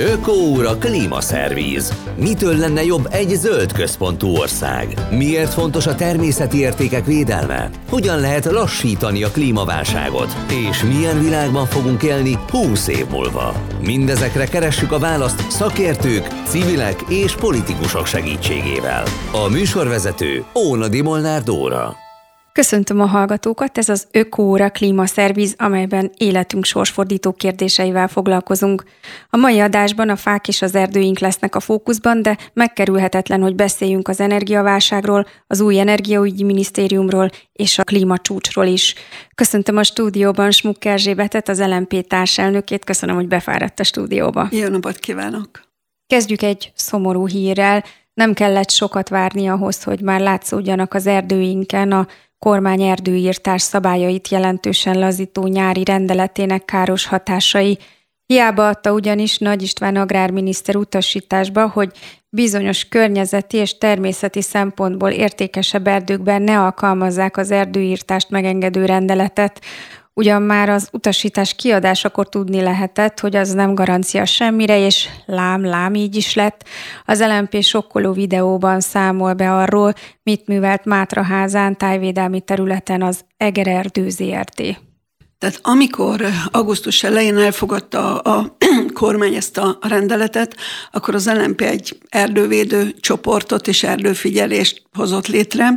Ökóúra klímaszervíz. Mitől lenne jobb egy zöld központú ország? Miért fontos a természeti értékek védelme? Hogyan lehet lassítani a klímaválságot? És milyen világban fogunk élni 20 év múlva? Mindezekre keressük a választ szakértők, civilek és politikusok segítségével. A műsorvezető Óna Molnár Dóra. Köszöntöm a hallgatókat, ez az Ökóra klímaszerviz, amelyben életünk sorsfordító kérdéseivel foglalkozunk. A mai adásban a fák és az erdőink lesznek a fókuszban, de megkerülhetetlen, hogy beszéljünk az energiaválságról, az új energiaügyi minisztériumról és a klímacsúcsról is. Köszöntöm a stúdióban Smuk Erzsébetet, az LMP társelnökét, köszönöm, hogy befáradt a stúdióba. Jó napot kívánok! Kezdjük egy szomorú hírrel. Nem kellett sokat várni ahhoz, hogy már látszódjanak az erdőinken a kormány erdőírtás szabályait jelentősen lazító nyári rendeletének káros hatásai. Hiába adta ugyanis Nagy István agrárminiszter utasításba, hogy bizonyos környezeti és természeti szempontból értékesebb erdőkben ne alkalmazzák az erdőírtást megengedő rendeletet. Ugyan már az utasítás kiadásakor tudni lehetett, hogy az nem garancia semmire, és lám, lám így is lett. Az LMP sokkoló videóban számol be arról, mit művelt Mátraházán tájvédelmi területen az Eger Erdő ZRT. Tehát amikor augusztus elején elfogadta a kormány ezt a rendeletet, akkor az LMP egy erdővédő csoportot és erdőfigyelést hozott létre,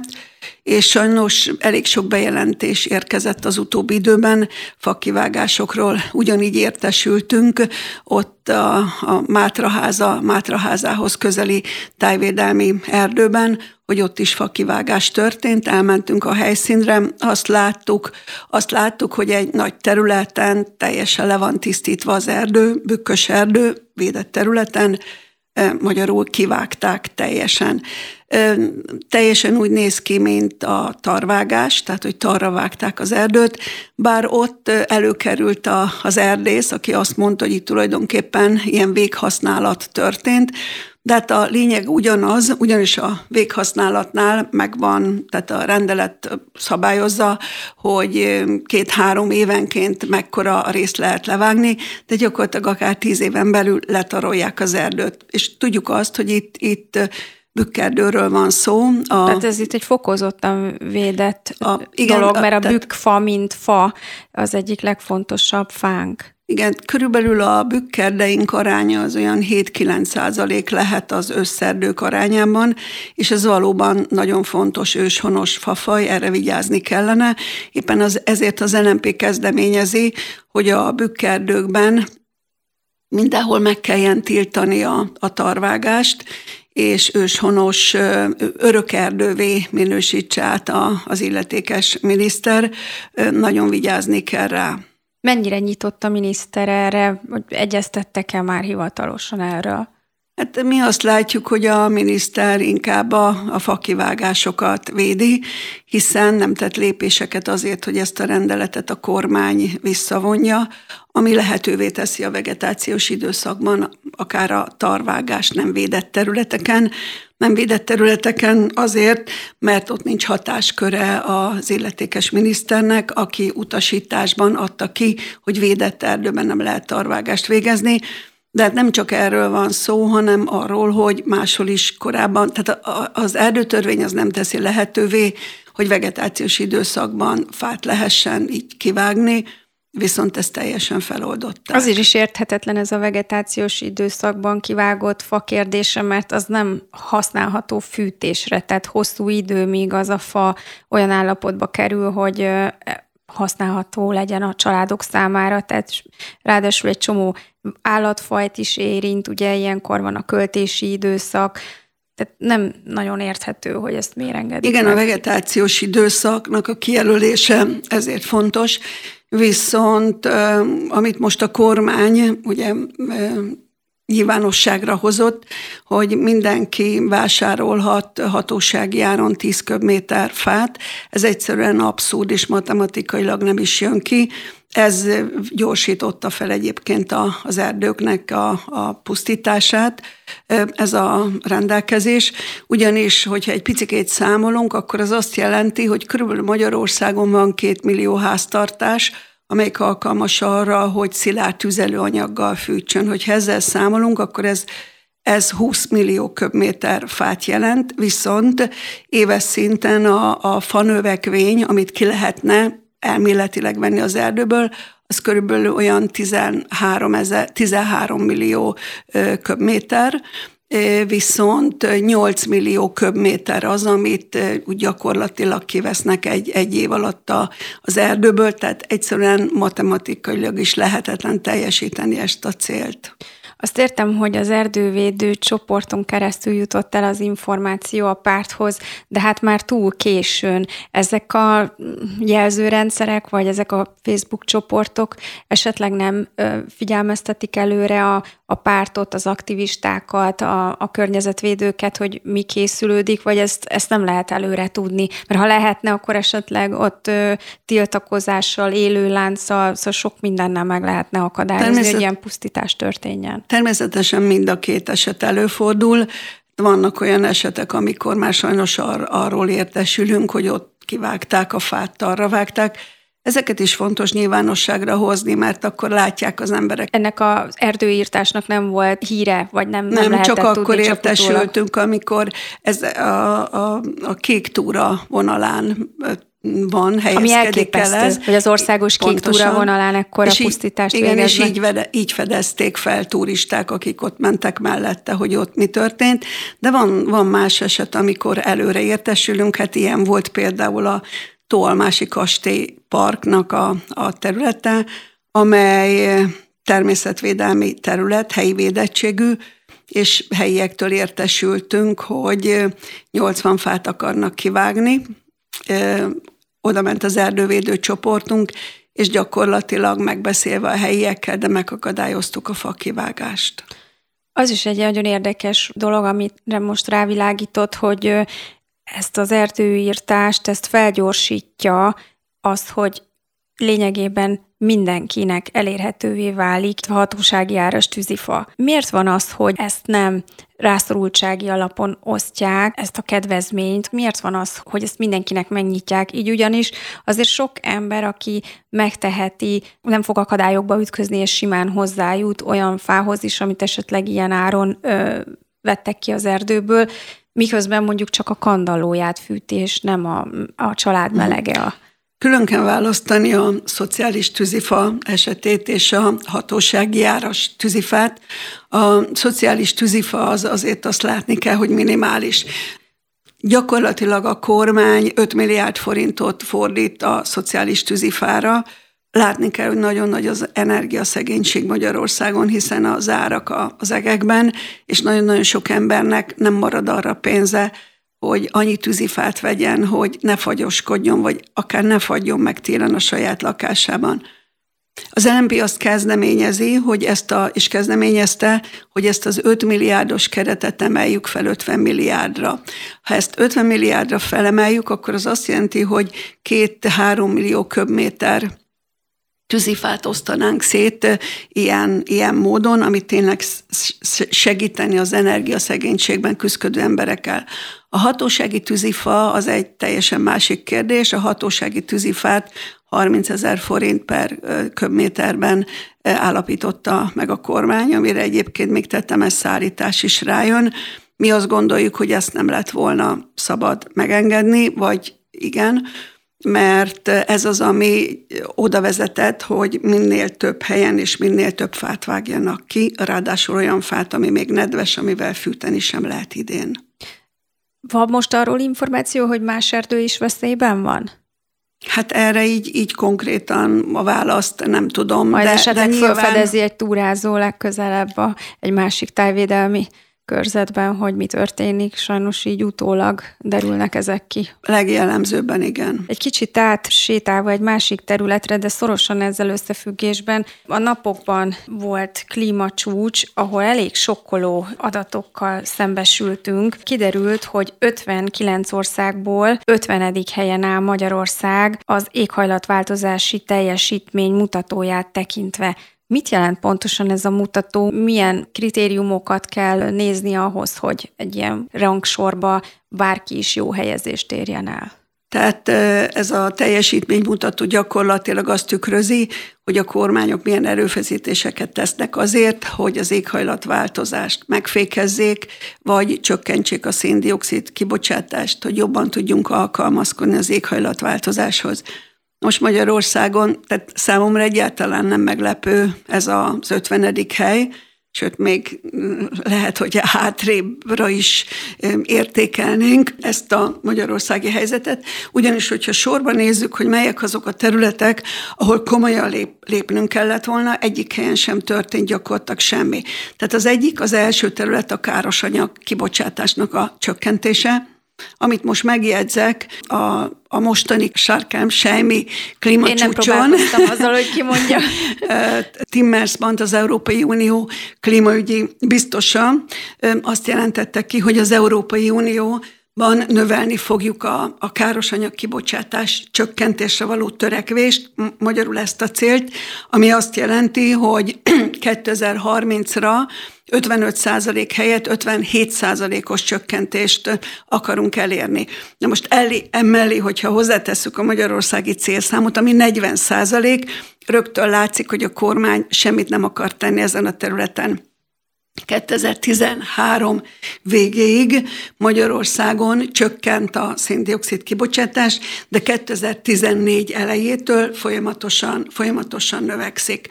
és sajnos elég sok bejelentés érkezett az utóbbi időben fakivágásokról. Ugyanígy értesültünk ott a, a Mátraháza, Mátraházához közeli tájvédelmi erdőben, hogy ott is fakivágás történt, elmentünk a helyszínre, azt láttuk, azt láttuk, hogy egy nagy területen teljesen le van tisztítva az erdő, bükkös erdő, védett területen, magyarul kivágták teljesen. Teljesen úgy néz ki, mint a tarvágás, tehát hogy tarra vágták az erdőt, bár ott előkerült az erdész, aki azt mondta, hogy itt tulajdonképpen ilyen véghasználat történt, de hát a lényeg ugyanaz, ugyanis a véghasználatnál megvan, tehát a rendelet szabályozza, hogy két-három évenként mekkora a részt lehet levágni, de gyakorlatilag akár tíz éven belül letarolják az erdőt. És tudjuk azt, hogy itt, itt bükkerdőről van szó. A, tehát ez itt egy fokozottan védett a, igen, dolog, mert a, a bükkfa, mint fa, az egyik legfontosabb fánk. Igen, körülbelül a bükkerdeink aránya az olyan 7-9 százalék lehet az összerdők arányában, és ez valóban nagyon fontos őshonos fafaj, erre vigyázni kellene. Éppen az, ezért az LMP kezdeményezi, hogy a bükkerdőkben mindenhol meg kelljen tiltani a, a tarvágást, és őshonos örökerdővé minősítse át az illetékes miniszter. Nagyon vigyázni kell rá. Mennyire nyitott a miniszter erre, hogy egyeztettek-e már hivatalosan erről? Hát mi azt látjuk, hogy a miniszter inkább a, a fakivágásokat védi, hiszen nem tett lépéseket azért, hogy ezt a rendeletet a kormány visszavonja, ami lehetővé teszi a vegetációs időszakban akár a tarvágás nem védett területeken, nem védett területeken azért, mert ott nincs hatásköre az illetékes miniszternek, aki utasításban adta ki, hogy védett erdőben nem lehet tarvágást végezni, de hát nem csak erről van szó, hanem arról, hogy máshol is korábban, tehát az erdőtörvény az nem teszi lehetővé, hogy vegetációs időszakban fát lehessen így kivágni, viszont ez teljesen feloldották. Azért is érthetetlen ez a vegetációs időszakban kivágott fa kérdése, mert az nem használható fűtésre, tehát hosszú idő, míg az a fa olyan állapotba kerül, hogy használható legyen a családok számára, tehát ráadásul egy csomó állatfajt is érint, ugye ilyenkor van a költési időszak, tehát nem nagyon érthető, hogy ezt miért engedik. Igen, meg. a vegetációs időszaknak a kijelölése ezért fontos, viszont amit most a kormány ugye nyilvánosságra hozott, hogy mindenki vásárolhat hatósági áron 10 köbméter fát. Ez egyszerűen abszurd, és matematikailag nem is jön ki. Ez gyorsította fel egyébként az erdőknek a, a pusztítását, ez a rendelkezés, ugyanis, hogyha egy picikét számolunk, akkor az azt jelenti, hogy körülbelül Magyarországon van két millió háztartás, amelyik alkalmas arra, hogy szilárd tüzelőanyaggal fűtsön. Hogy ezzel számolunk, akkor ez ez 20 millió köbméter fát jelent, viszont éves szinten a, a fanövekvény, amit ki lehetne elméletileg venni az erdőből, az körülbelül olyan 13, ezer, 13 millió köbméter, viszont 8 millió köbméter az, amit úgy gyakorlatilag kivesznek egy, egy év alatt az erdőből, tehát egyszerűen matematikailag is lehetetlen teljesíteni ezt a célt. Azt értem, hogy az erdővédő csoporton keresztül jutott el az információ a párthoz, de hát már túl későn. Ezek a jelzőrendszerek, vagy ezek a Facebook csoportok esetleg nem figyelmeztetik előre a, a pártot, az aktivistákat, a, a környezetvédőket, hogy mi készülődik, vagy ezt, ezt nem lehet előre tudni. Mert ha lehetne, akkor esetleg ott ö, tiltakozással, élő lánccal, szóval sok mindennel meg lehetne akadályozni, Természet... hogy ilyen pusztítás történjen. Természetesen mind a két eset előfordul. Vannak olyan esetek, amikor már sajnos ar- arról értesülünk, hogy ott kivágták a fát, arra vágták, Ezeket is fontos nyilvánosságra hozni, mert akkor látják az emberek. Ennek az erdőírtásnak nem volt híre, vagy nem Nem, nem csak akkor tudni, értesültünk, csak amikor ez a, a, a kék túra vonalán van, helyezkedik el ez. hogy az országos kék túra vonalán ekkora és pusztítást Igen, végeznek. és így, vede, így fedezték fel turisták, akik ott mentek mellette, hogy ott mi történt. De van, van más eset, amikor előre értesülünk, hát ilyen volt például a Tolmási Kastély Parknak a, a területe, amely természetvédelmi terület, helyi védettségű, és helyiektől értesültünk, hogy 80 fát akarnak kivágni. Oda ment az erdővédő csoportunk, és gyakorlatilag megbeszélve a helyiekkel, de megakadályoztuk a fakivágást. Az is egy nagyon érdekes dolog, amire most rávilágított, hogy ezt az erdőírtást, ezt felgyorsítja az, hogy lényegében mindenkinek elérhetővé válik a hatósági áras tűzifa. Miért van az, hogy ezt nem rászorultsági alapon osztják, ezt a kedvezményt? Miért van az, hogy ezt mindenkinek megnyitják? Így ugyanis azért sok ember, aki megteheti, nem fog akadályokba ütközni, és simán hozzájut olyan fához is, amit esetleg ilyen áron ö, vettek ki az erdőből, miközben mondjuk csak a kandallóját fűti, és nem a, a család mhm. melege a Külön kell választani a szociális tűzifa esetét és a hatósági áras tűzifát. A szociális tűzifa az azért azt látni kell, hogy minimális. Gyakorlatilag a kormány 5 milliárd forintot fordít a szociális tűzifára, Látni kell, hogy nagyon nagy az energiaszegénység Magyarországon, hiszen az árak az egekben, és nagyon-nagyon sok embernek nem marad arra pénze, hogy annyi tűzifát vegyen, hogy ne fagyoskodjon, vagy akár ne fagyjon meg télen a saját lakásában. Az LNP azt kezdeményezi, hogy ezt a, és kezdeményezte, hogy ezt az 5 milliárdos keretet emeljük fel 50 milliárdra. Ha ezt 50 milliárdra felemeljük, akkor az azt jelenti, hogy 2-3 millió köbméter tűzifát osztanánk szét ilyen, ilyen módon, amit tényleg segíteni az energiaszegénységben küzdő emberekkel. A hatósági tűzifa az egy teljesen másik kérdés. A hatósági tűzifát 30 ezer forint per köbméterben állapította meg a kormány, amire egyébként még tettem ezt szállítás is rájön. Mi azt gondoljuk, hogy ezt nem lett volna szabad megengedni, vagy igen, mert ez az, ami oda vezetett, hogy minél több helyen és minél több fát vágjanak ki, ráadásul olyan fát, ami még nedves, amivel fűteni sem lehet idén. Van most arról információ, hogy más erdő is veszélyben van? Hát erre így, így konkrétan a választ nem tudom. Majd de, esetleg de nyilván... felfedezi egy túrázó legközelebb a, egy másik tájvédelmi körzetben, hogy mi történik, sajnos így utólag derülnek ezek ki. Legjellemzőbben igen. Egy kicsit át sétálva egy másik területre, de szorosan ezzel összefüggésben. A napokban volt klímacsúcs, ahol elég sokkoló adatokkal szembesültünk. Kiderült, hogy 59 országból 50. helyen áll Magyarország az éghajlatváltozási teljesítmény mutatóját tekintve. Mit jelent pontosan ez a mutató? Milyen kritériumokat kell nézni ahhoz, hogy egy ilyen rangsorba bárki is jó helyezést érjen el? Tehát ez a teljesítménymutató gyakorlatilag azt tükrözi, hogy a kormányok milyen erőfeszítéseket tesznek azért, hogy az éghajlatváltozást megfékezzék, vagy csökkentsék a széndiokszid kibocsátást, hogy jobban tudjunk alkalmazkodni az éghajlatváltozáshoz. Most Magyarországon, tehát számomra egyáltalán nem meglepő ez az 50. hely, sőt, még lehet, hogy hátrébbra is értékelnénk ezt a magyarországi helyzetet, ugyanis, hogyha sorban nézzük, hogy melyek azok a területek, ahol komolyan lép, lépnünk kellett volna, egyik helyen sem történt gyakorlatilag semmi. Tehát az egyik, az első terület a károsanyag kibocsátásnak a csökkentése, amit most megjegyzek, a, a mostani sárkám sejmi klímacsúcson. Én nem azzal, hogy kimondja. Timmermans, az Európai Unió klímaügyi biztosa azt jelentette ki, hogy az Európai Unió Ban növelni fogjuk a, a károsanyag kibocsátás csökkentésre való törekvést, magyarul ezt a célt, ami azt jelenti, hogy 2030-ra 55% helyett 57%-os csökkentést akarunk elérni. Na most elé, emellé, hogyha hozzátesszük a magyarországi célszámot, ami 40%, rögtön látszik, hogy a kormány semmit nem akar tenni ezen a területen. 2013 végéig Magyarországon csökkent a széndiokszid kibocsátás, de 2014 elejétől folyamatosan, folyamatosan növekszik.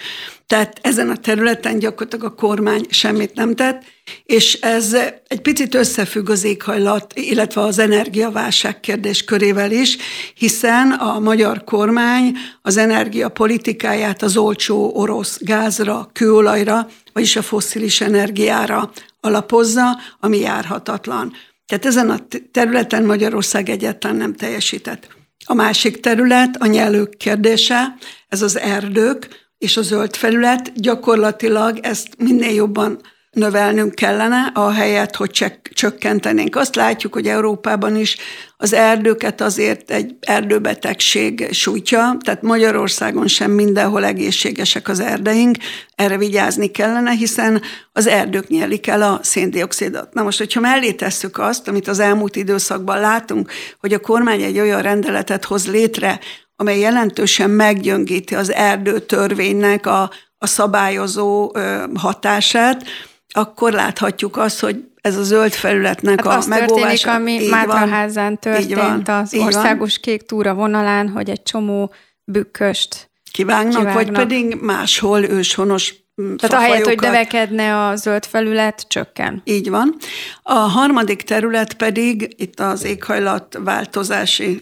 Tehát ezen a területen gyakorlatilag a kormány semmit nem tett, és ez egy picit összefügg az éghajlat, illetve az energiaválság kérdés körével is, hiszen a magyar kormány az energiapolitikáját az olcsó orosz gázra, kőolajra, vagyis a fosszilis energiára alapozza, ami járhatatlan. Tehát ezen a területen Magyarország egyáltalán nem teljesített. A másik terület a nyelők kérdése, ez az erdők, és a zöld felület, gyakorlatilag ezt minél jobban növelnünk kellene, a helyet, hogy csökkentenénk. Azt látjuk, hogy Európában is az erdőket azért egy erdőbetegség sújtja, tehát Magyarországon sem mindenhol egészségesek az erdeink, erre vigyázni kellene, hiszen az erdők nyelik el a széndiokszidot. Na most, hogyha mellé tesszük azt, amit az elmúlt időszakban látunk, hogy a kormány egy olyan rendeletet hoz létre, amely jelentősen meggyöngíti az erdőtörvénynek a, a szabályozó hatását, akkor láthatjuk azt, hogy ez a zöld felületnek hát a az megóvása. történik, ami Mátraházán történt van, az országos kék túra vonalán, hogy egy csomó bükköst kivágnak, kivágnak, vagy pedig máshol őshonos tehát ahelyett, hogy növekedne a zöld felület, csökken. Így van. A harmadik terület pedig itt az éghajlat változási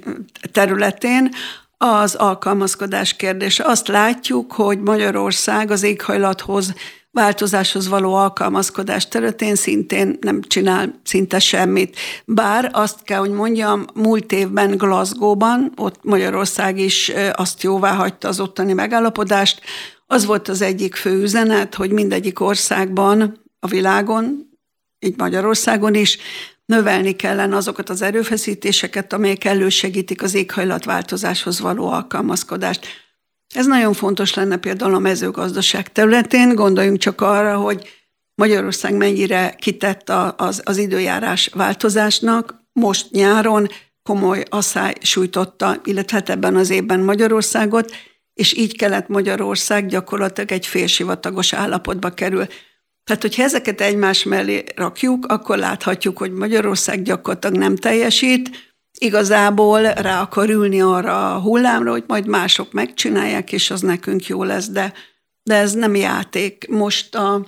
területén az alkalmazkodás kérdése. Azt látjuk, hogy Magyarország az éghajlathoz változáshoz való alkalmazkodás területén szintén nem csinál szinte semmit. Bár azt kell, hogy mondjam, múlt évben Glasgow-ban, ott Magyarország is azt jóvá hagyta az ottani megállapodást, az volt az egyik fő üzenet, hogy mindegyik országban a világon, így Magyarországon is növelni kellene azokat az erőfeszítéseket, amelyek elősegítik az éghajlatváltozáshoz való alkalmazkodást. Ez nagyon fontos lenne például a mezőgazdaság területén. Gondoljunk csak arra, hogy Magyarország mennyire kitett az, az időjárás változásnak. Most nyáron komoly asszály sújtotta, illetve hát ebben az évben Magyarországot, és így kellett Magyarország gyakorlatilag egy félsivatagos állapotba kerül. Tehát, hogyha ezeket egymás mellé rakjuk, akkor láthatjuk, hogy Magyarország gyakorlatilag nem teljesít, igazából rá akar ülni arra a hullámra, hogy majd mások megcsinálják, és az nekünk jó lesz, de, de ez nem játék. Most a,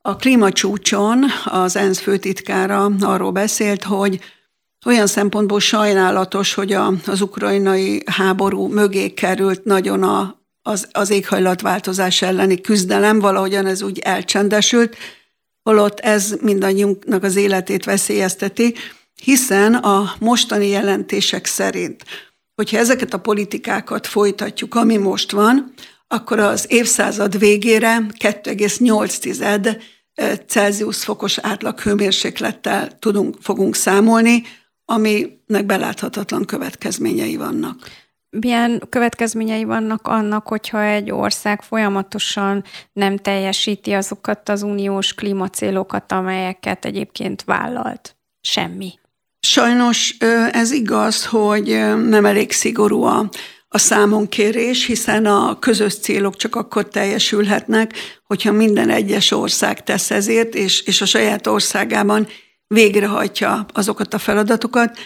a klímacsúcson az ENSZ főtitkára arról beszélt, hogy olyan szempontból sajnálatos, hogy a, az ukrajnai háború mögé került nagyon a, az, az éghajlatváltozás elleni küzdelem, valahogyan ez úgy elcsendesült, holott ez mindannyiunknak az életét veszélyezteti, hiszen a mostani jelentések szerint, hogyha ezeket a politikákat folytatjuk, ami most van, akkor az évszázad végére 2,8 Celsius fokos átlag hőmérséklettel tudunk, fogunk számolni, aminek beláthatatlan következményei vannak milyen következményei vannak annak, hogyha egy ország folyamatosan nem teljesíti azokat az uniós klímacélokat, amelyeket egyébként vállalt? Semmi. Sajnos ez igaz, hogy nem elég szigorú a, a számonkérés, hiszen a közös célok csak akkor teljesülhetnek, hogyha minden egyes ország tesz ezért, és, és a saját országában végrehajtja azokat a feladatokat.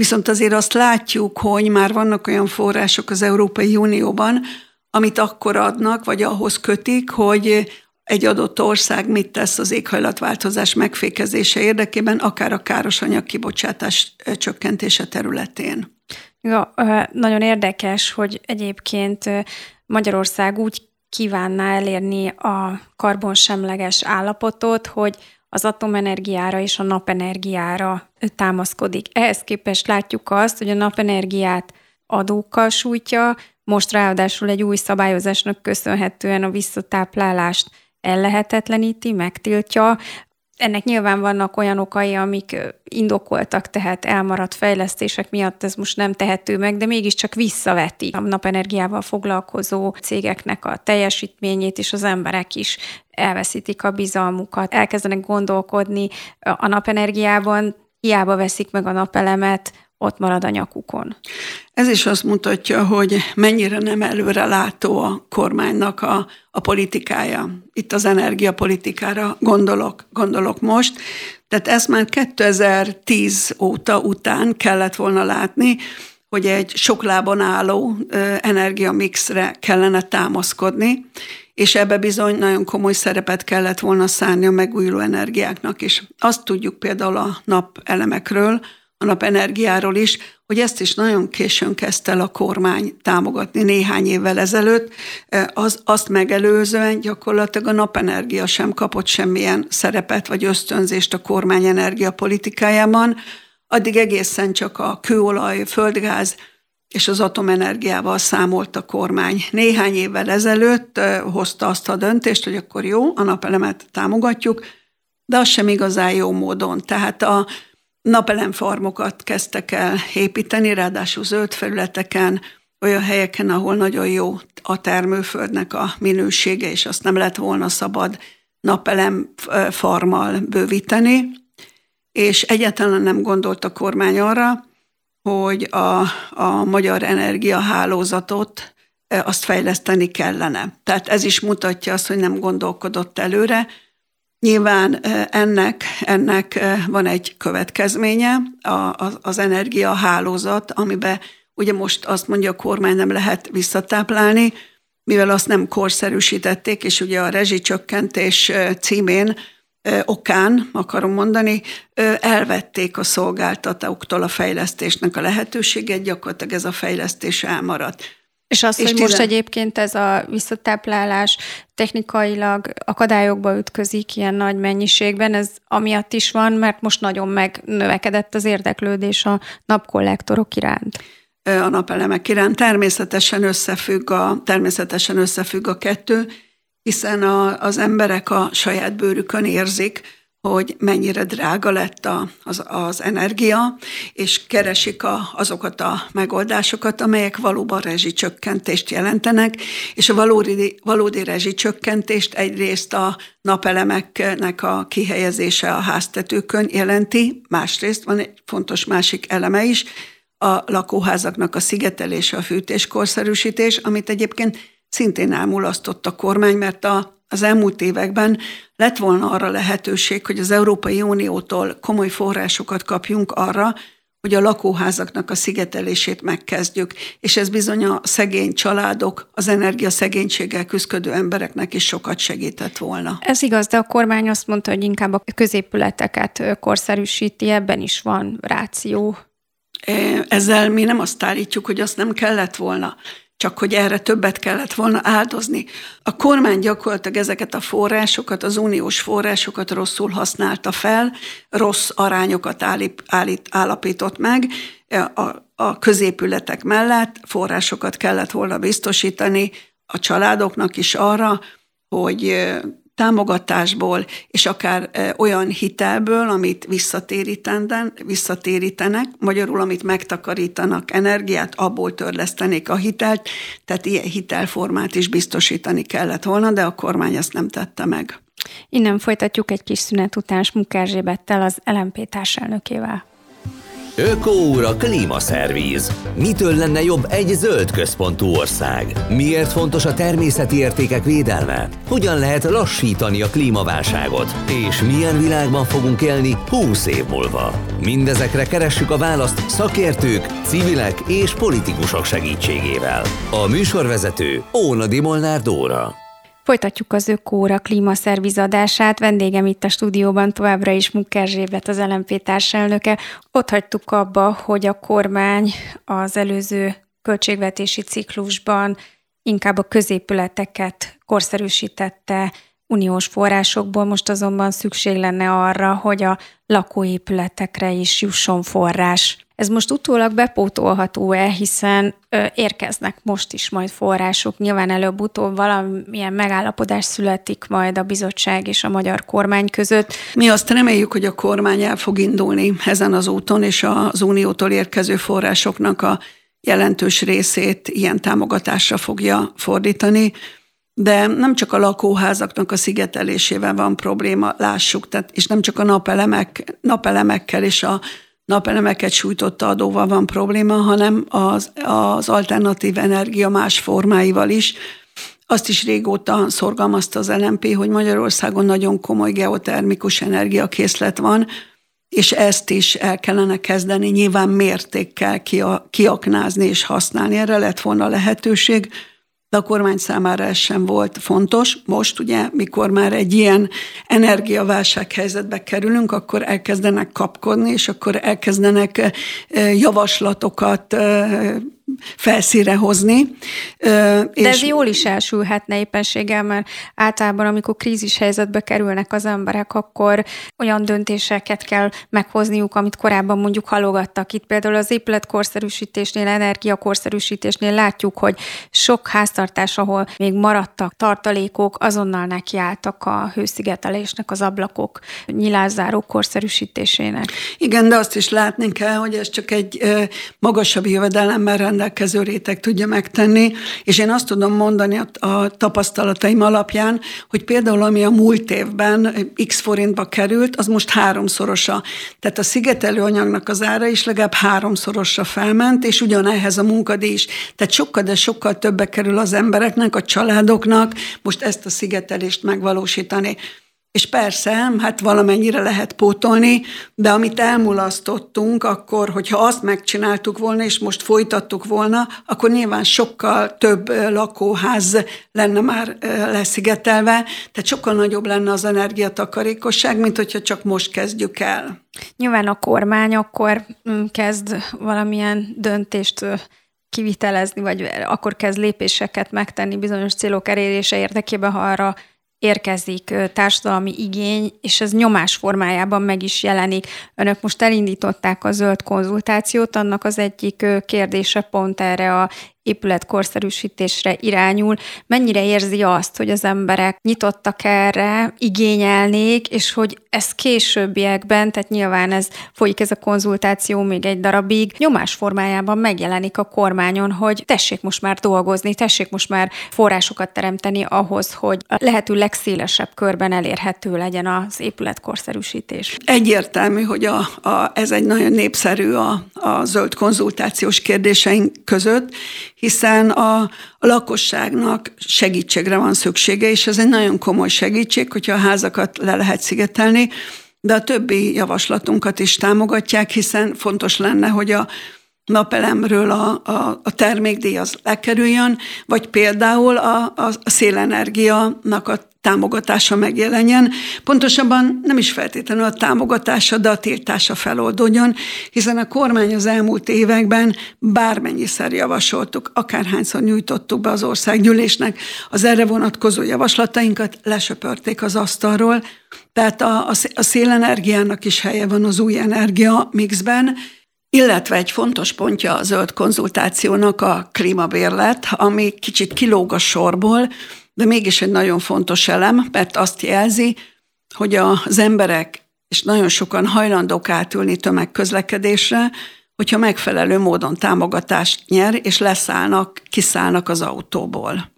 Viszont azért azt látjuk, hogy már vannak olyan források az Európai Unióban, amit akkor adnak, vagy ahhoz kötik, hogy egy adott ország mit tesz az éghajlatváltozás megfékezése érdekében, akár a károsanyag kibocsátás csökkentése területén. Ja, nagyon érdekes, hogy egyébként Magyarország úgy kívánná elérni a karbonsemleges állapotot, hogy az atomenergiára és a napenergiára támaszkodik. Ehhez képest látjuk azt, hogy a napenergiát adókkal sújtja, most ráadásul egy új szabályozásnak köszönhetően a visszatáplálást ellehetetleníti, megtiltja. Ennek nyilván vannak olyan okai, amik indokoltak, tehát elmaradt fejlesztések miatt ez most nem tehető meg, de mégiscsak visszaveti a napenergiával foglalkozó cégeknek a teljesítményét, és az emberek is elveszítik a bizalmukat, elkezdenek gondolkodni a napenergiában, hiába veszik meg a napelemet, ott marad a nyakukon. Ez is azt mutatja, hogy mennyire nem előre látó a kormánynak a, a politikája. Itt az energiapolitikára gondolok, gondolok most. Tehát ezt már 2010 óta után kellett volna látni, hogy egy sok lábon álló energiamixre kellene támaszkodni, és ebbe bizony nagyon komoly szerepet kellett volna szárni a megújuló energiáknak is. Azt tudjuk például a napelemekről, a napenergiáról is, hogy ezt is nagyon későn kezdte el a kormány támogatni néhány évvel ezelőtt. Az, azt megelőzően gyakorlatilag a napenergia sem kapott semmilyen szerepet vagy ösztönzést a kormány energiapolitikájában. Addig egészen csak a kőolaj, földgáz és az atomenergiával számolt a kormány. Néhány évvel ezelőtt hozta azt a döntést, hogy akkor jó, a napelemet támogatjuk, de az sem igazán jó módon. Tehát a napelemfarmokat kezdtek el építeni, ráadásul zöld felületeken, olyan helyeken, ahol nagyon jó a termőföldnek a minősége, és azt nem lett volna szabad napelem farmal bővíteni, és egyáltalán nem gondolt a kormány arra, hogy a, a magyar energiahálózatot azt fejleszteni kellene. Tehát ez is mutatja azt, hogy nem gondolkodott előre, Nyilván ennek, ennek van egy következménye, az energiahálózat, amiben ugye most azt mondja a kormány nem lehet visszatáplálni, mivel azt nem korszerűsítették, és ugye a rezsicsökkentés címén okán, akarom mondani, elvették a szolgáltatóktól a fejlesztésnek a lehetőséget, gyakorlatilag ez a fejlesztés elmaradt. És az, és hogy tizen... most egyébként ez a visszatáplálás technikailag akadályokba ütközik ilyen nagy mennyiségben, ez amiatt is van, mert most nagyon megnövekedett az érdeklődés a napkollektorok iránt. A napelemek iránt természetesen összefügg a, természetesen összefügg a kettő, hiszen a, az emberek a saját bőrükön érzik, hogy mennyire drága lett a, az, az energia, és keresik a, azokat a megoldásokat, amelyek valóban rezsicsökkentést jelentenek, és a valódi, valódi rezsicsökkentést egyrészt a napelemeknek a kihelyezése a háztetőkön jelenti, másrészt van egy fontos másik eleme is, a lakóházaknak a szigetelése, a fűtéskorszerűsítés, amit egyébként szintén elmulasztott a kormány, mert a az elmúlt években lett volna arra lehetőség, hogy az Európai Uniótól komoly forrásokat kapjunk arra, hogy a lakóházaknak a szigetelését megkezdjük, és ez bizony a szegény családok, az energiaszegénységgel küzdő embereknek is sokat segített volna. Ez igaz, de a kormány azt mondta, hogy inkább a középületeket korszerűsíti, ebben is van ráció. Ezzel mi nem azt állítjuk, hogy azt nem kellett volna csak hogy erre többet kellett volna áldozni. A kormány gyakorlatilag ezeket a forrásokat, az uniós forrásokat rosszul használta fel, rossz arányokat állít, állít, állapított meg, a, a középületek mellett forrásokat kellett volna biztosítani a családoknak is arra, hogy támogatásból, és akár olyan hitelből, amit visszatérítenek, magyarul, amit megtakarítanak energiát, abból törlesztenék a hitelt, tehát ilyen hitelformát is biztosítani kellett volna, de a kormány ezt nem tette meg. Innen folytatjuk egy kis szünet után Smuk Erzsébettel, az LMP társelnökével. Ökóúra klímaszervíz. Mitől lenne jobb egy zöld központú ország? Miért fontos a természeti értékek védelme? Hogyan lehet lassítani a klímaválságot? És milyen világban fogunk élni 20 év múlva? Mindezekre keressük a választ szakértők, civilek és politikusok segítségével. A műsorvezető Óna Molnár Dóra. Folytatjuk az Ökóra klímaszervizadását. Vendégem itt a stúdióban továbbra is Munkerzsébet, az LMP társelnöke. Ott hagytuk abba, hogy a kormány az előző költségvetési ciklusban inkább a középületeket korszerűsítette uniós forrásokból, most azonban szükség lenne arra, hogy a lakóépületekre is jusson forrás. Ez most utólag bepótolható-e, hiszen ö, érkeznek most is majd források. Nyilván előbb-utóbb valamilyen megállapodás születik majd a bizottság és a magyar kormány között. Mi azt reméljük, hogy a kormány el fog indulni ezen az úton, és az uniótól érkező forrásoknak a jelentős részét ilyen támogatásra fogja fordítani. De nem csak a lakóházaknak a szigetelésével van probléma, lássuk, tehát, és nem csak a napelemek, napelemekkel és a napelemeket sújtotta adóval van probléma, hanem az, az alternatív energia más formáival is. Azt is régóta szorgalmazta az LMP, hogy Magyarországon nagyon komoly geotermikus energiakészlet van, és ezt is el kellene kezdeni nyilván mértékkel kiaknázni és használni. Erre lett volna lehetőség de a kormány számára ez sem volt fontos. Most ugye, mikor már egy ilyen energiaválság helyzetbe kerülünk, akkor elkezdenek kapkodni, és akkor elkezdenek javaslatokat felszíre hozni. De és ez jól is elsülhetne éppenséggel, mert általában, amikor krízis helyzetbe kerülnek az emberek, akkor olyan döntéseket kell meghozniuk, amit korábban mondjuk halogattak. Itt például az épületkorszerűsítésnél, energiakorszerűsítésnél látjuk, hogy sok háztartás, ahol még maradtak tartalékok, azonnal nekiálltak a hőszigetelésnek, az ablakok nyilázárók korszerűsítésének. Igen, de azt is látni kell, hogy ez csak egy magasabb jövedelemmel rendelkező réteg tudja megtenni, és én azt tudom mondani a, a tapasztalataim alapján, hogy például ami a múlt évben x forintba került, az most háromszorosa. Tehát a szigetelő anyagnak az ára is legalább háromszorosra felment, és ugyanehhez a munkadíj is. Tehát sokkal, de sokkal többe kerül az embereknek, a családoknak most ezt a szigetelést megvalósítani. És persze, hát valamennyire lehet pótolni, de amit elmulasztottunk, akkor, hogyha azt megcsináltuk volna, és most folytattuk volna, akkor nyilván sokkal több lakóház lenne már leszigetelve, tehát sokkal nagyobb lenne az energiatakarékosság, mint hogyha csak most kezdjük el. Nyilván a kormány akkor mm, kezd valamilyen döntést kivitelezni, vagy akkor kezd lépéseket megtenni bizonyos célok elérése érdekében, ha arra érkezik társadalmi igény, és ez nyomás formájában meg is jelenik. Önök most elindították a zöld konzultációt, annak az egyik kérdése pont erre a épületkorszerűsítésre irányul, mennyire érzi azt, hogy az emberek nyitottak erre, igényelnék, és hogy ez későbbiekben, tehát nyilván ez folyik ez a konzultáció még egy darabig, nyomás formájában megjelenik a kormányon, hogy tessék most már dolgozni, tessék most már forrásokat teremteni ahhoz, hogy a lehető legszélesebb körben elérhető legyen az épületkorszerűsítés. Egyértelmű, hogy a, a, ez egy nagyon népszerű a, a zöld konzultációs kérdéseink között, hiszen a, a lakosságnak segítségre van szüksége, és ez egy nagyon komoly segítség, hogyha a házakat le lehet szigetelni, de a többi javaslatunkat is támogatják, hiszen fontos lenne, hogy a napelemről a, a, a termékdíj az lekerüljön, vagy például a, a, szélenergiának a támogatása megjelenjen. Pontosabban nem is feltétlenül a támogatása, de a tiltása feloldódjon, hiszen a kormány az elmúlt években bármennyiszer javasoltuk, akárhányszor nyújtottuk be az országgyűlésnek az erre vonatkozó javaslatainkat, lesöpörték az asztalról. Tehát a, a, a szélenergiának is helye van az új energia mixben, illetve egy fontos pontja a zöld konzultációnak a klímabérlet, ami kicsit kilóg a sorból, de mégis egy nagyon fontos elem, mert azt jelzi, hogy az emberek, és nagyon sokan hajlandók átülni tömegközlekedésre, hogyha megfelelő módon támogatást nyer, és leszállnak, kiszállnak az autóból.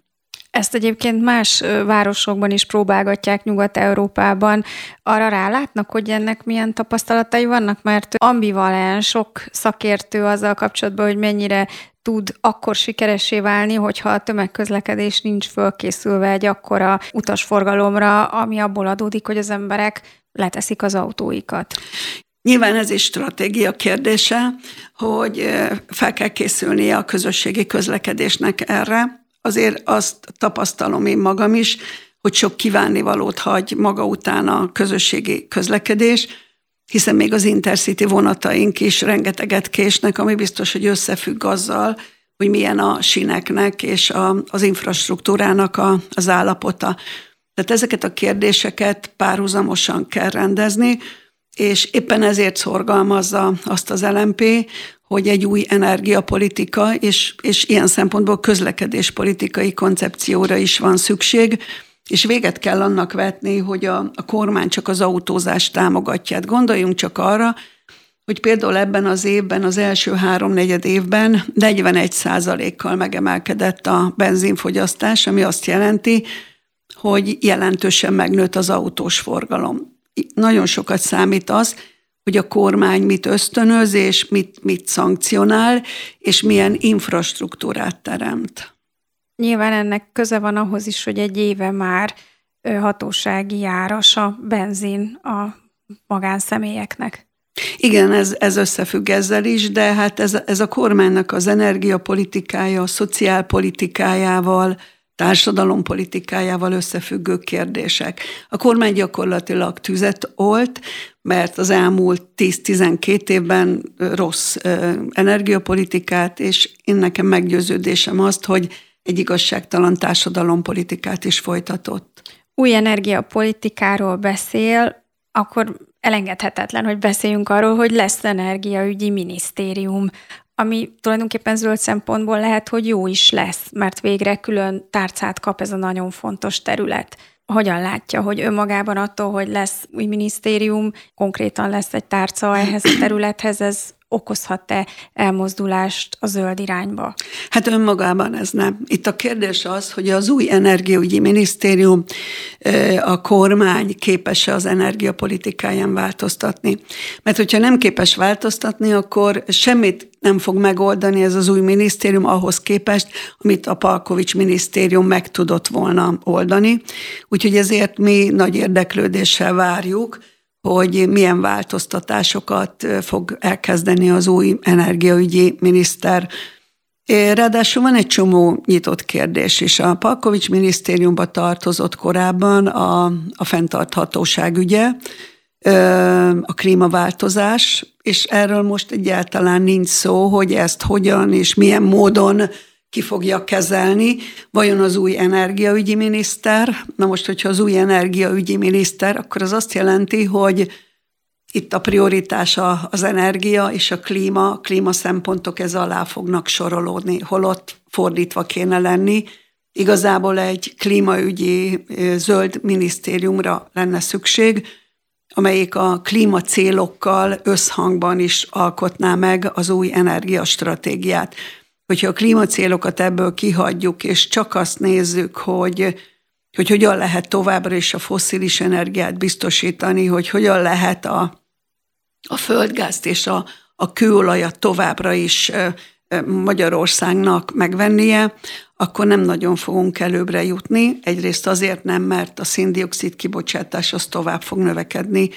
Ezt egyébként más városokban is próbálgatják Nyugat-Európában. Arra rálátnak, hogy ennek milyen tapasztalatai vannak, mert ambivalens sok szakértő azzal kapcsolatban, hogy mennyire tud akkor sikeressé válni, hogyha a tömegközlekedés nincs fölkészülve egy akkora utasforgalomra, ami abból adódik, hogy az emberek leteszik az autóikat. Nyilván ez is stratégia kérdése, hogy fel kell készülnie a közösségi közlekedésnek erre. Azért azt tapasztalom én magam is, hogy sok kívánnivalót hagy maga után a közösségi közlekedés, hiszen még az intercity vonataink is rengeteget késnek, ami biztos, hogy összefügg azzal, hogy milyen a sineknek és a, az infrastruktúrának a, az állapota. Tehát ezeket a kérdéseket párhuzamosan kell rendezni, és éppen ezért szorgalmazza azt az LMP, hogy egy új energiapolitika és, és ilyen szempontból közlekedéspolitikai koncepcióra is van szükség, és véget kell annak vetni, hogy a, a kormány csak az autózást támogatja. Hát gondoljunk csak arra, hogy például ebben az évben, az első három-negyed évben 41 százalékkal megemelkedett a benzinfogyasztás, ami azt jelenti, hogy jelentősen megnőtt az autós forgalom. Nagyon sokat számít az, hogy a kormány mit ösztönöz, és mit, mit szankcionál, és milyen infrastruktúrát teremt. Nyilván ennek köze van ahhoz is, hogy egy éve már hatósági áras a benzin a magánszemélyeknek. Igen, ez, ez összefügg ezzel is, de hát ez, ez a kormánynak az energiapolitikája, a szociálpolitikájával, társadalompolitikájával összefüggő kérdések. A kormány gyakorlatilag tüzet olt, mert az elmúlt 10-12 évben rossz energiapolitikát, és én nekem meggyőződésem azt, hogy egy igazságtalan társadalompolitikát is folytatott. Új energiapolitikáról beszél, akkor elengedhetetlen, hogy beszéljünk arról, hogy lesz energiaügyi minisztérium, ami tulajdonképpen zöld szempontból lehet, hogy jó is lesz, mert végre külön tárcát kap ez a nagyon fontos terület. Hogyan látja, hogy önmagában attól, hogy lesz új minisztérium, konkrétan lesz egy tárca ehhez a területhez, ez okozhat-e elmozdulást a zöld irányba? Hát önmagában ez nem. Itt a kérdés az, hogy az új energiaügyi minisztérium, a kormány képes-e az energiapolitikáján változtatni. Mert hogyha nem képes változtatni, akkor semmit nem fog megoldani ez az új minisztérium ahhoz képest, amit a Palkovics minisztérium meg tudott volna oldani. Úgyhogy ezért mi nagy érdeklődéssel várjuk, hogy milyen változtatásokat fog elkezdeni az új energiaügyi miniszter. Ráadásul van egy csomó nyitott kérdés is. A Palkovics minisztériumba tartozott korábban a, a fenntarthatóság ügye, a klímaváltozás, és erről most egyáltalán nincs szó, hogy ezt hogyan és milyen módon ki fogja kezelni, vajon az új energiaügyi miniszter. Na most, hogyha az új energiaügyi miniszter, akkor az azt jelenti, hogy itt a prioritása az energia és a klíma, a klíma szempontok ez alá fognak sorolódni, holott fordítva kéne lenni. Igazából egy klímaügyi zöld minisztériumra lenne szükség, amelyik a klímacélokkal összhangban is alkotná meg az új energiastratégiát hogyha a klímacélokat ebből kihagyjuk, és csak azt nézzük, hogy, hogy hogyan lehet továbbra is a fosszilis energiát biztosítani, hogy hogyan lehet a, a földgázt és a, a kőolajat továbbra is Magyarországnak megvennie, akkor nem nagyon fogunk előbbre jutni. Egyrészt azért nem, mert a széndiokszid kibocsátás az tovább fog növekedni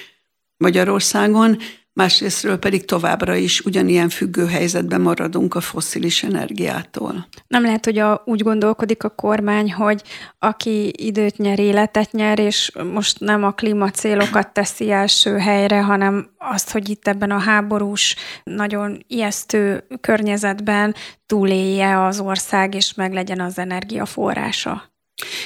Magyarországon, másrésztről pedig továbbra is ugyanilyen függő helyzetben maradunk a fosszilis energiától. Nem lehet, hogy a, úgy gondolkodik a kormány, hogy aki időt nyer, életet nyer, és most nem a klímacélokat teszi első helyre, hanem azt, hogy itt ebben a háborús, nagyon ijesztő környezetben túlélje az ország, és meg legyen az energiaforrása.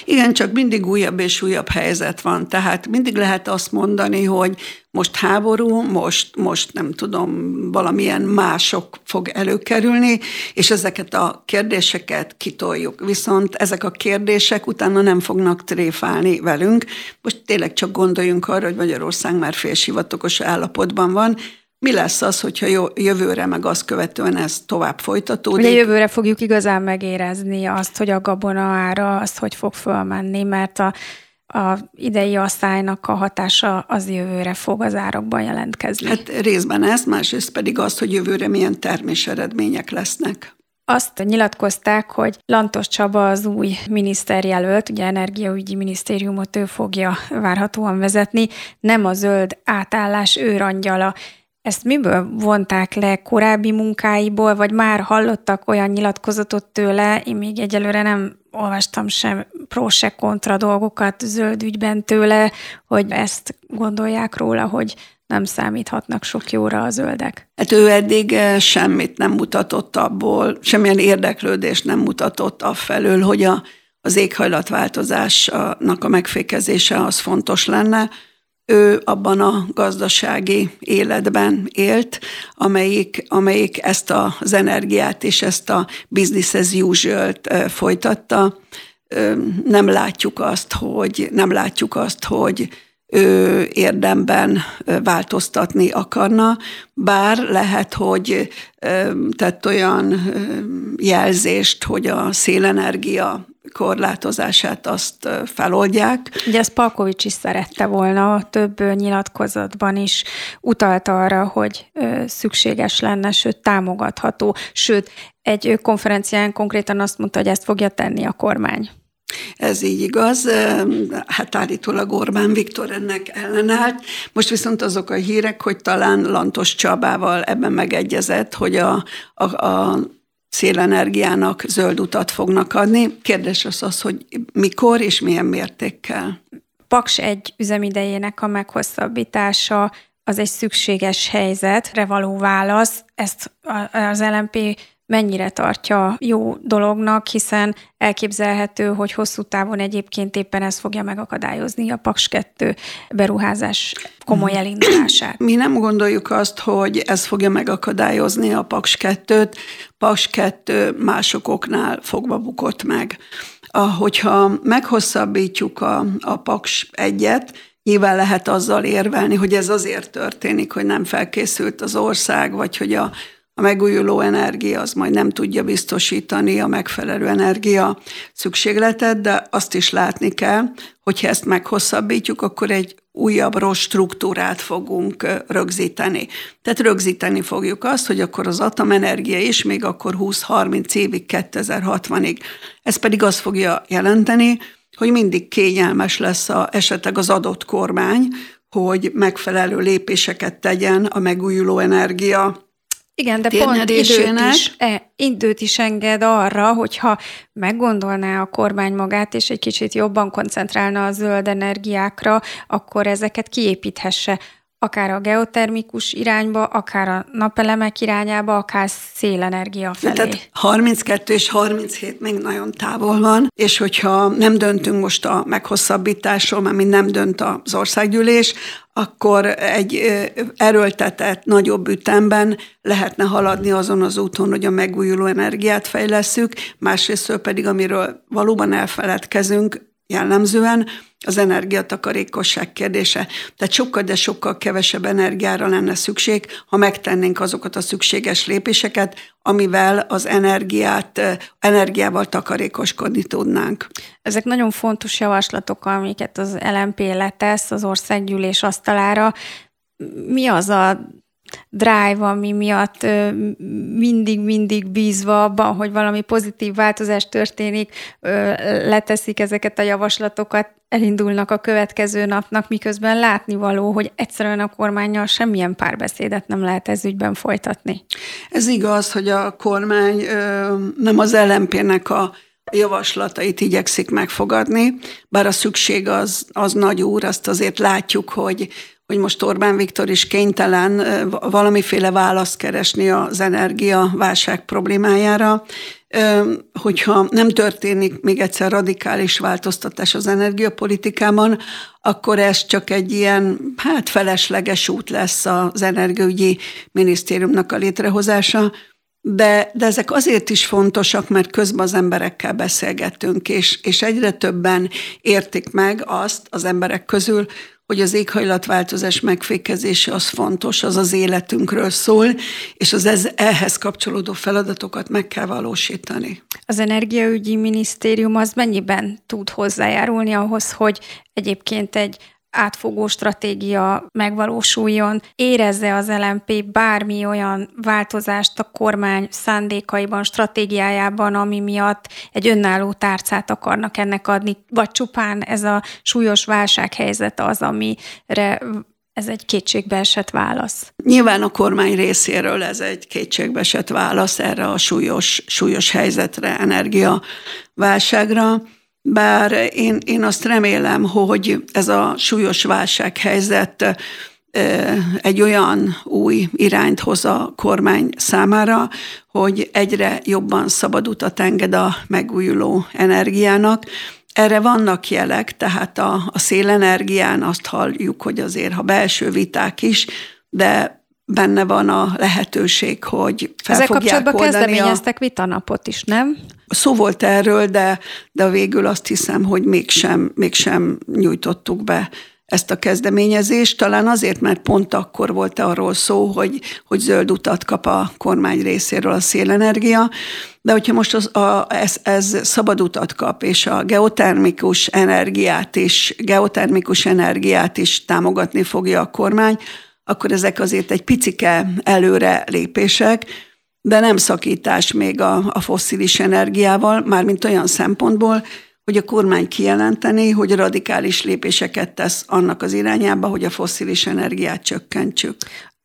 Igen, csak mindig újabb és újabb helyzet van. Tehát mindig lehet azt mondani, hogy most háború, most, most nem tudom, valamilyen mások fog előkerülni, és ezeket a kérdéseket kitoljuk. Viszont ezek a kérdések utána nem fognak tréfálni velünk. Most tényleg csak gondoljunk arra, hogy Magyarország már félsivatagos állapotban van, Mi lesz az, hogyha jövőre meg azt követően ez tovább folytatódik? Ugye jövőre fogjuk igazán megérezni azt, hogy a gabona ára, azt, hogy fog fölmenni, mert a, a idei asszálynak a hatása az jövőre fog az árakban jelentkezni. Hát részben ez, másrészt pedig az, hogy jövőre milyen terméseredmények lesznek. Azt nyilatkozták, hogy Lantos Csaba az új miniszterjelölt, ugye energiaügyi minisztériumot ő fogja várhatóan vezetni, nem a zöld átállás őrangyala. Ezt miből vonták le korábbi munkáiból, vagy már hallottak olyan nyilatkozatot tőle, én még egyelőre nem olvastam sem pro, se kontra dolgokat zöld ügyben tőle, hogy ezt gondolják róla, hogy nem számíthatnak sok jóra a zöldek. Hát ő eddig eh, semmit nem mutatott abból, semmilyen érdeklődést nem mutatott afelől, hogy a, az éghajlatváltozásnak a megfékezése az fontos lenne. Ő abban a gazdasági életben élt, amelyik, amelyik ezt az energiát és ezt a business as usual-t eh, folytatta. Nem látjuk azt, hogy nem látjuk azt, hogy ő érdemben változtatni akarna, bár lehet, hogy tett olyan jelzést, hogy a szélenergia korlátozását azt feloldják. Ugye ezt Palkovics is szerette volna, több nyilatkozatban is utalt arra, hogy szükséges lenne, sőt támogatható, sőt egy konferencián konkrétan azt mondta, hogy ezt fogja tenni a kormány. Ez így igaz. Hát állítólag Orbán Viktor ennek ellenállt. Most viszont azok a hírek, hogy talán Lantos Csabával ebben megegyezett, hogy a, a, a szélenergiának zöld utat fognak adni. Kérdés az az, hogy mikor és milyen mértékkel. Paks egy üzemidejének a meghosszabbítása az egy szükséges helyzetre való válasz. Ezt az LMP mennyire tartja jó dolognak, hiszen elképzelhető, hogy hosszú távon egyébként éppen ez fogja megakadályozni a Paks 2 beruházás komoly elindulását. Mi nem gondoljuk azt, hogy ez fogja megakadályozni a Paks 2-t. Paks 2 másokoknál fogva bukott meg. Hogyha meghosszabbítjuk a, a Paks 1-et, Nyilván lehet azzal érvelni, hogy ez azért történik, hogy nem felkészült az ország, vagy hogy a a megújuló energia az majd nem tudja biztosítani a megfelelő energia szükségletet, de azt is látni kell, hogyha ezt meghosszabbítjuk, akkor egy újabb rossz struktúrát fogunk rögzíteni. Tehát rögzíteni fogjuk azt, hogy akkor az atomenergia is még akkor 20-30 évig, 2060-ig. Ez pedig azt fogja jelenteni, hogy mindig kényelmes lesz a, esetleg az adott kormány, hogy megfelelő lépéseket tegyen a megújuló energia igen, de pont időt is, e, időt is enged arra, hogyha meggondolná a kormány magát, és egy kicsit jobban koncentrálna a zöld energiákra, akkor ezeket kiépíthesse akár a geotermikus irányba, akár a napelemek irányába, akár szélenergia felé. Tehát 32 és 37 még nagyon távol van, és hogyha nem döntünk most a meghosszabbításról, mert mi nem dönt az országgyűlés, akkor egy erőltetett, nagyobb ütemben lehetne haladni azon az úton, hogy a megújuló energiát fejlesszük, másrészt pedig, amiről valóban elfeledkezünk jellemzően, az energiatakarékosság kérdése. Tehát sokkal, de sokkal kevesebb energiára lenne szükség, ha megtennénk azokat a szükséges lépéseket, amivel az energiát, energiával takarékoskodni tudnánk. Ezek nagyon fontos javaslatok, amiket az LMP letesz az országgyűlés asztalára. Mi az a drive, ami miatt mindig-mindig bízva abban, hogy valami pozitív változás történik, leteszik ezeket a javaslatokat, elindulnak a következő napnak, miközben látnivaló, hogy egyszerűen a kormányjal semmilyen párbeszédet nem lehet ez ügyben folytatni. Ez igaz, hogy a kormány nem az LMP-nek a javaslatait igyekszik megfogadni, bár a szükség az, az nagy úr, azt azért látjuk, hogy hogy most Orbán Viktor is kénytelen valamiféle választ keresni az energiaválság problémájára, hogyha nem történik még egyszer radikális változtatás az energiapolitikában, akkor ez csak egy ilyen, hát felesleges út lesz az energiaügyi minisztériumnak a létrehozása, de, de ezek azért is fontosak, mert közben az emberekkel beszélgetünk, és, és egyre többen értik meg azt az emberek közül, hogy az éghajlatváltozás megfékezése az fontos, az az életünkről szól, és az ez, ehhez kapcsolódó feladatokat meg kell valósítani. Az Energiaügyi Minisztérium az mennyiben tud hozzájárulni ahhoz, hogy egyébként egy átfogó stratégia megvalósuljon, érezze az LMP bármi olyan változást a kormány szándékaiban, stratégiájában, ami miatt egy önálló tárcát akarnak ennek adni, vagy csupán ez a súlyos válsághelyzet az, amire ez egy kétségbeesett válasz. Nyilván a kormány részéről ez egy kétségbeesett válasz erre a súlyos, súlyos helyzetre, energiaválságra. Bár én, én azt remélem, hogy ez a súlyos válsághelyzet egy olyan új irányt hoz a kormány számára, hogy egyre jobban szabad utat enged a megújuló energiának. Erre vannak jelek, tehát a, a szélenergián azt halljuk, hogy azért, ha belső viták is, de benne van a lehetőség, hogy fel Ezzel kapcsolatban kezdeményeztek a... vitanapot is, nem? Szó volt erről, de, de végül azt hiszem, hogy mégsem, mégsem nyújtottuk be ezt a kezdeményezést, talán azért, mert pont akkor volt arról szó, hogy, hogy zöld utat kap a kormány részéről a szélenergia, de hogyha most az, a, ez, ez szabad utat kap, és a geotermikus energiát is, geotermikus energiát is támogatni fogja a kormány, akkor ezek azért egy picike előre lépések, de nem szakítás még a, a fosszilis energiával, mármint olyan szempontból, hogy a kormány kijelenteni, hogy radikális lépéseket tesz annak az irányába, hogy a fosszilis energiát csökkentsük.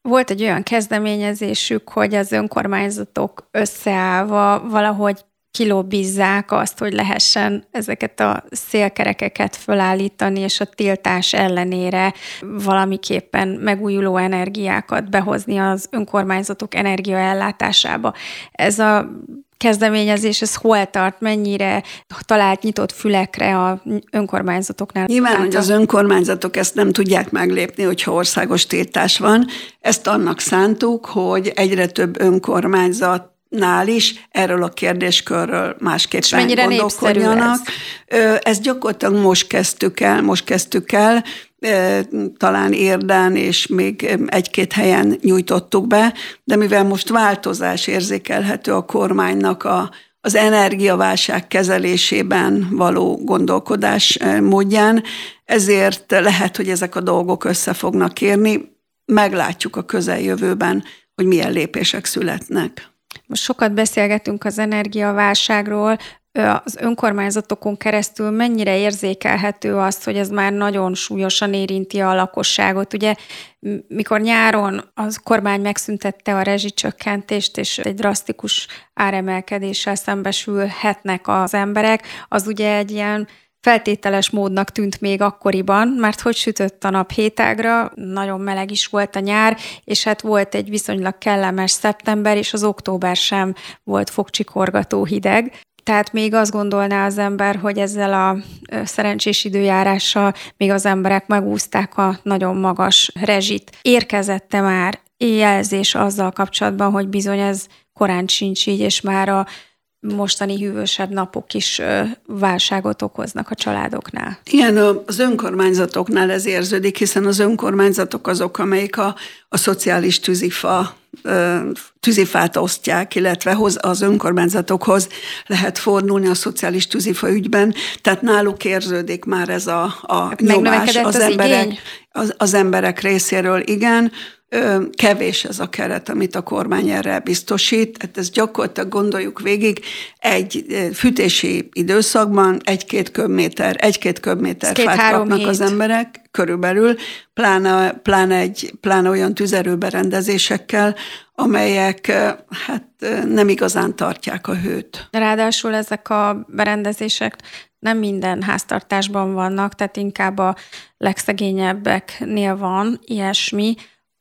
Volt egy olyan kezdeményezésük, hogy az önkormányzatok összeállva valahogy kilobbizzák azt, hogy lehessen ezeket a szélkerekeket fölállítani, és a tiltás ellenére valamiképpen megújuló energiákat behozni az önkormányzatok energiaellátásába. Ez a kezdeményezés, ez hol tart, mennyire talált nyitott fülekre a önkormányzatoknál? Nyilván, hogy az önkormányzatok ezt nem tudják meglépni, hogyha országos tiltás van. Ezt annak szántuk, hogy egyre több önkormányzat nál is erről a kérdéskörről másképpen gondolkodjanak. Ez? Ezt gyakorlatilag most kezdtük el, most kezdtük el, talán érden és még egy-két helyen nyújtottuk be, de mivel most változás érzékelhető a kormánynak a, az energiaválság kezelésében való gondolkodás módján, ezért lehet, hogy ezek a dolgok össze fognak érni. Meglátjuk a közeljövőben, hogy milyen lépések születnek. Most sokat beszélgetünk az energiaválságról, az önkormányzatokon keresztül mennyire érzékelhető az, hogy ez már nagyon súlyosan érinti a lakosságot. Ugye, mikor nyáron az kormány megszüntette a rezsicsökkentést, és egy drasztikus áremelkedéssel szembesülhetnek az emberek, az ugye egy ilyen feltételes módnak tűnt még akkoriban, mert hogy sütött a nap hétágra, nagyon meleg is volt a nyár, és hát volt egy viszonylag kellemes szeptember, és az október sem volt fogcsikorgató hideg. Tehát még azt gondolná az ember, hogy ezzel a szerencsés időjárással még az emberek megúzták a nagyon magas rezsit. Érkezette már jelzés azzal kapcsolatban, hogy bizony ez korán sincs így, és már a mostani hűvösebb napok is válságot okoznak a családoknál. Igen, az önkormányzatoknál ez érződik, hiszen az önkormányzatok azok, amelyik a, a szociális tűzifa tűzifát osztják, illetve hoz, az önkormányzatokhoz lehet fordulni a szociális tűzifa ügyben, tehát náluk érződik már ez a, a nyomás az, az, emberek, az, az emberek részéről, igen, kevés ez a keret, amit a kormány erre biztosít. Hát ezt gyakorlatilag gondoljuk végig, egy fűtési időszakban egy-két köbméter, egy-két köbméter fát kapnak hét. az emberek körülbelül, pláne, pláne, egy, pláne olyan tüzelőberendezésekkel, amelyek hát nem igazán tartják a hőt. Ráadásul ezek a berendezések nem minden háztartásban vannak, tehát inkább a legszegényebbeknél van ilyesmi,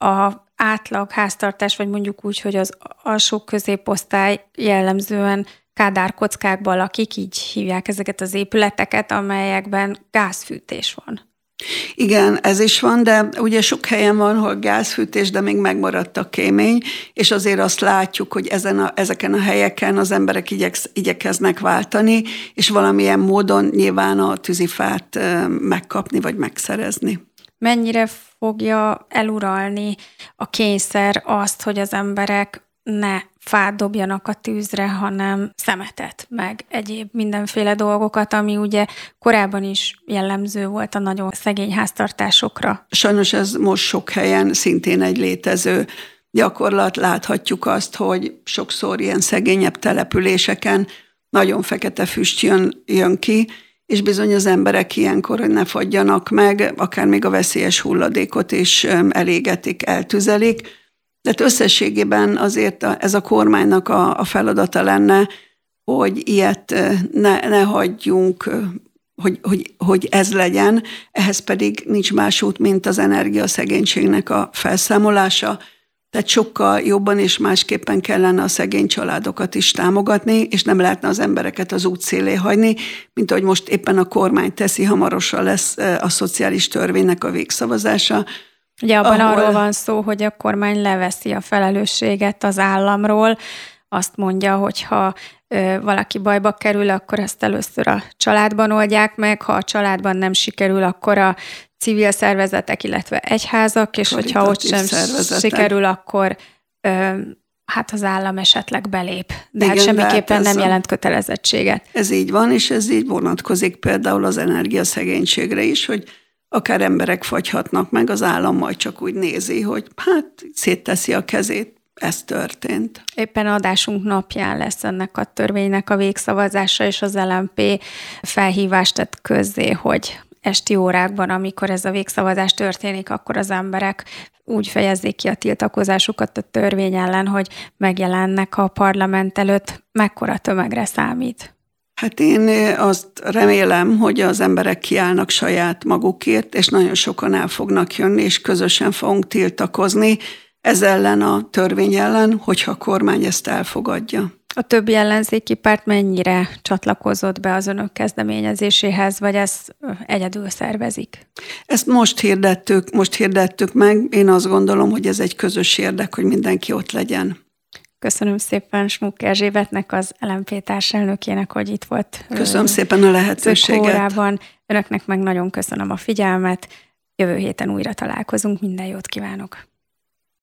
a átlag háztartás, vagy mondjuk úgy, hogy az alsó középosztály jellemzően kádárkockákban lakik, így hívják ezeket az épületeket, amelyekben gázfűtés van. Igen, ez is van, de ugye sok helyen van, hol gázfűtés, de még megmaradt a kémény, és azért azt látjuk, hogy ezen a, ezeken a helyeken az emberek igyeksz, igyekeznek váltani, és valamilyen módon nyilván a tűzifát megkapni vagy megszerezni. Mennyire fogja eluralni a kényszer azt, hogy az emberek ne fát dobjanak a tűzre, hanem szemetet, meg egyéb mindenféle dolgokat, ami ugye korábban is jellemző volt a nagyon szegény háztartásokra. Sajnos ez most sok helyen szintén egy létező gyakorlat. Láthatjuk azt, hogy sokszor ilyen szegényebb településeken nagyon fekete füst jön, jön ki, és bizony az emberek ilyenkor, ne fagyjanak meg, akár még a veszélyes hulladékot is elégetik, eltüzelik, tehát összességében azért ez a kormánynak a, a feladata lenne, hogy ilyet ne, ne hagyjunk, hogy, hogy, hogy ez legyen, ehhez pedig nincs más út, mint az energiaszegénységnek a felszámolása, tehát sokkal jobban és másképpen kellene a szegény családokat is támogatni, és nem lehetne az embereket az út szélé hagyni, mint ahogy most éppen a kormány teszi, hamarosan lesz a szociális törvénynek a végszavazása, Ugye abban ahol... arról van szó, hogy a kormány leveszi a felelősséget az államról, azt mondja, hogy ha valaki bajba kerül, akkor ezt először a családban oldják meg, ha a családban nem sikerül, akkor a civil szervezetek, illetve egyházak, és Karitatív hogyha ott sem szervezetek. sikerül, akkor ö, hát az állam esetleg belép. De hát Igen, hát semmiképpen nem jelent kötelezettséget. Ez így van, és ez így vonatkozik például az energiaszegénységre is, hogy akár emberek fagyhatnak meg, az állam majd csak úgy nézi, hogy hát szétteszi a kezét, ez történt. Éppen adásunk napján lesz ennek a törvénynek a végszavazása, és az LMP felhívást tett közzé, hogy esti órákban, amikor ez a végszavazás történik, akkor az emberek úgy fejezzék ki a tiltakozásukat a törvény ellen, hogy megjelennek a parlament előtt, mekkora tömegre számít. Hát én azt remélem, hogy az emberek kiállnak saját magukért, és nagyon sokan el fognak jönni, és közösen fogunk tiltakozni ez ellen a törvény ellen, hogyha a kormány ezt elfogadja. A többi ellenzéki párt mennyire csatlakozott be az önök kezdeményezéséhez, vagy ezt egyedül szervezik? Ezt most hirdettük, most hirdettük meg. Én azt gondolom, hogy ez egy közös érdek, hogy mindenki ott legyen. Köszönöm szépen Smuk Erzsébetnek, az LMP társelnökének, hogy itt volt. Köszönöm szépen a lehetőséget. Órában. Önöknek meg nagyon köszönöm a figyelmet. Jövő héten újra találkozunk. Minden jót kívánok!